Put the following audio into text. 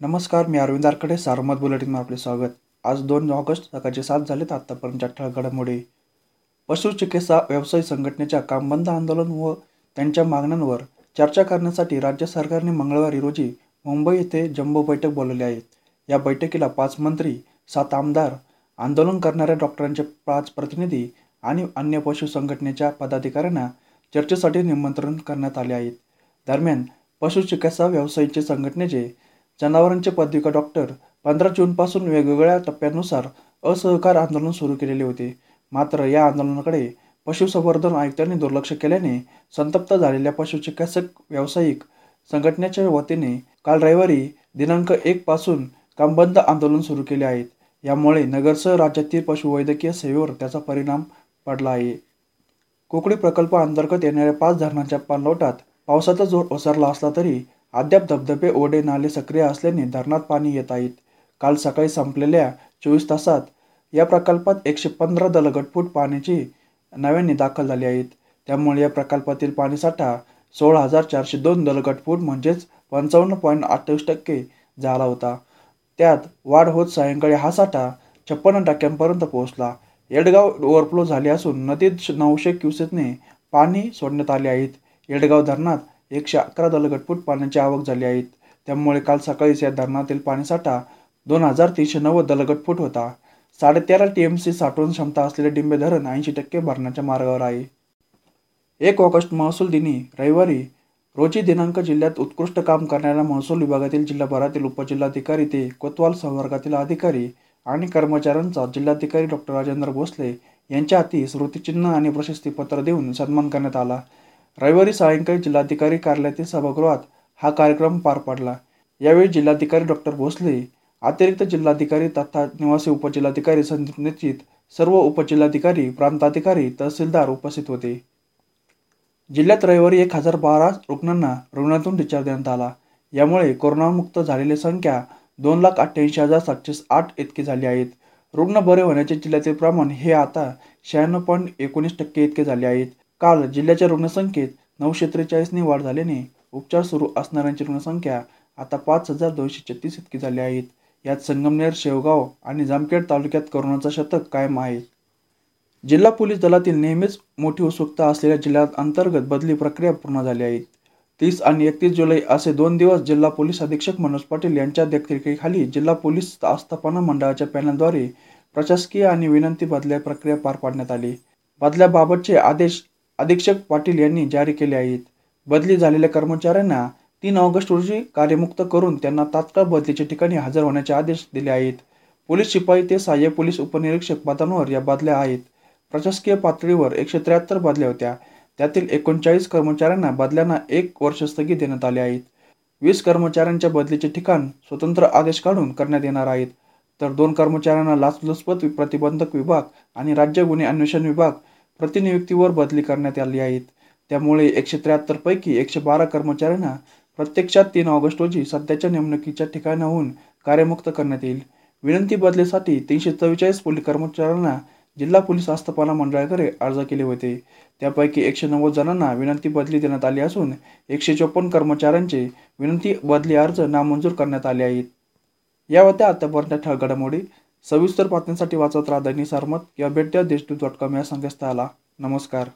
नमस्कार मी अरविंद आरकडे सारमत बुलेटिनमध्ये आपले स्वागत. आज दोन ऑगस्ट सकाळचे सात झालेत आत्तापर्यंतच्या ठळक घडामोडी पशुचिकित्सा व्यवसाय संघटनेच्या कामबंद आंदोलन व त्यांच्या मागण्यांवर चर्चा करण्यासाठी राज्य सरकारने मंगळवारी रोजी मुंबई येथे जम्बो बैठक बोलवली आहे. या बैठकीला पाच मंत्री सात आमदार आंदोलन करणाऱ्या डॉक्टरांचे पाच प्रतिनिधी आणि अन्य पशु संघटनेच्या पदाधिकाऱ्यांना चर्चेसाठी निमंत्रण करण्यात आले आहेत दरम्यान पशुचिकित्सा व्यवसायाचे संघटनेचे जनावरांचे पदविका डॉक्टर पंधरा जूनपासून वेगवेगळ्या टप्प्यानुसार असहकार आंदोलन सुरू केलेले होते. मात्र या आंदोलनाकडे पशुसंवर्धन आयुक्तांनी दुर्लक्ष केल्याने संतप्त झालेल्या पशुचिकित्सक व्यावसायिक संघटनेच्या वतीने काल रविवारी दिनांक एक पासून कामबंद आंदोलन सुरू केले आहेत. यामुळे नगरसह राज्यातील पशुवैद्यकीय सेवेवर त्याचा परिणाम पडला आहे. कोकणी प्रकल्पाअंतर्गत येणाऱ्या पाच धरणांच्या पाणलोटात पावसाचा जोर ओसरला असला तरी अद्याप धबधबे ओढे नाले सक्रिय असल्याने धरणात पाणी येत आहेत. काल सकाळी संपलेल्या चोवीस तासात या प्रकल्पात एकशे पंधरा दलगटफूट पाण्याची नव्याने दाखल झाली आहेत. त्यामुळे या प्रकल्पातील पाणीसाठा सोळा हजार चारशे दोन दलगटफूट म्हणजेच पंचावन्न पॉईंट अठ्ठावीस टक्के झाला होता. त्यात वाढ होत सायंकाळी हा साठा छप्पन्न टक्क्यांपर्यंत पोहोचला. येडगाव ओव्हरफ्लो झाले असून नदीत नऊशे क्युसेसने पाणी सोडण्यात आले आहेत. येडगाव धरणात एकशे अकरा दलगटफूट पाण्याची आवक झाली आहेत त्यामुळे काल सकाळीच या धरणातील पाणीसाठा दोन हजार तीनशे नव्वद दलगटफूट होता. साडेतेरा टी एम सी साठवण क्षमता असलेले डिंबे धरण ऐंशी टक्के भरण्याच्या मार्गावर आहे. एक ऑगस्ट महसूल दिनी रविवारी रोजी दिनांक जिल्ह्यात उत्कृष्ट काम करणाऱ्या महसूल विभागातील जिल्हाभरातील उपजिल्हाधिकारी ते कोतवाल संवर्गातील अधिकारी आणि कर्मचाऱ्यांचा जिल्हाधिकारी डॉक्टर राजेंद्र भोसले यांच्या हाती स्मृतिचिन्ह आणि प्रशस्तीपत्र देऊन सन्मान करण्यात आला. रविवारी सायंकाळी जिल्हाधिकारी कार्यालयातील सभागृहात हा कार्यक्रम पार पडला. यावेळी जिल्हाधिकारी डॉक्टर भोसले अतिरिक्त जिल्हाधिकारी तथा निवासी उपजिल्हाधिकारी संदीप निश्चित सर्व उपजिल्हाधिकारी प्रांताधिकारी तहसीलदार उपस्थित होते. जिल्ह्यात रविवारी एक हजार बारा रुग्णांना रुग्णातून डिस्चार्ज देण्यात आला. यामुळे कोरोनामुक्त झालेली संख्या दोन लाख अठ्ठ्याऐंशी हजार सातशे आठ इतकी झाली आहेत. रुग्ण बरे होण्याचे जिल्ह्यातील प्रमाण हे आता शहाण्णव पॉईंट एकोणीस टक्के इतके झाले आहेत. काल जिल्ह्याच्या रुग्णसंख्येत नऊशे त्रेचाळीसने वाढ झाल्याने उपचार सुरू असणाऱ्यांची रुग्णसंख्या आता पाच हजार दोनशे छत्तीस इतकी झाली आहेत यात संगमनेर शेवगाव आणि जामखेड तालुक्यात करोनाचा शतक कायम आहे. जिल्हा पोलीस दलातील नेहमीच मोठी उत्सुकता असलेल्या जिल्ह्यात अंतर्गत बदली प्रक्रिया पूर्ण झाली आहे. तीस आणि एकतीस जुलै असे दोन दिवस जिल्हा पोलीस अधीक्षक मनोज पाटील यांच्या देखरेखीखाली जिल्हा पोलीस आस्थापना मंडळाच्या पॅनलद्वारे प्रशासकीय आणि विनंती बदल्या प्रक्रिया पार पाडण्यात आली. बदल्याबाबतचे आदेश अधीक्षक पाटील यांनी जारी केले आहेत. बदली झालेल्या कर्मचाऱ्यांना तीन ऑगस्ट रोजी कार्यमुक्त करून त्यांना तात्काळ बदलीच्या ठिकाणी हजर होण्याचे आदेश दिले आहेत. पोलीस शिपाई ते सहाय्यक पोलीस उपनिरीक्षक पदांवर या बदल्या आहेत. प्रशासकीय पातळीवर एकशे त्र्याहत्तर बदल्या होत्या. त्यातील एकोणचाळीस कर्मचाऱ्यांना बदल्यांना एक वर्ष स्थगित देण्यात आले आहेत. वीस कर्मचाऱ्यांच्या बदलीचे ठिकाण स्वतंत्र आदेश काढून करण्यात येणार आहेत. तर दोन कर्मचाऱ्यांना लाचलुचपत प्रतिबंधक विभाग आणि राज्य गुन्हे अन्वेषण विभाग प्रतिनियुक्तीवर बदली करण्यात आली आहेत. त्यामुळे एकशे त्र्याहत्तर पैकी एकशे बारा कर्मचाऱ्यांना प्रत्यक्षात तीन ऑगस्ट रोजी सध्याच्या नेमणुकीच्या ठिकाणाहून कार्यमुक्त करण्यात येईल. विनंती बदलीसाठी तीनशे चव्वेचाळीस पोलीस कर्मचाऱ्यांना जिल्हा पोलीस आस्थापना मंडळाकडे अर्ज केले होते. त्यापैकी एकशे नव्वद जणांना विनंती बदली देण्यात आली असून एकशे चोपन्न कर्मचाऱ्यांचे विनंती बदली अर्ज नामंजूर करण्यात आले आहेत. या होत्या आतापर्यंत ठळ घडामोडी. सविस्तर बातम्यांसाठी वाचत राहा दैनिक सरमत. किंवा भेट द्या देशदूत डॉट कॉम या संकेतस्थळाला. नमस्कार.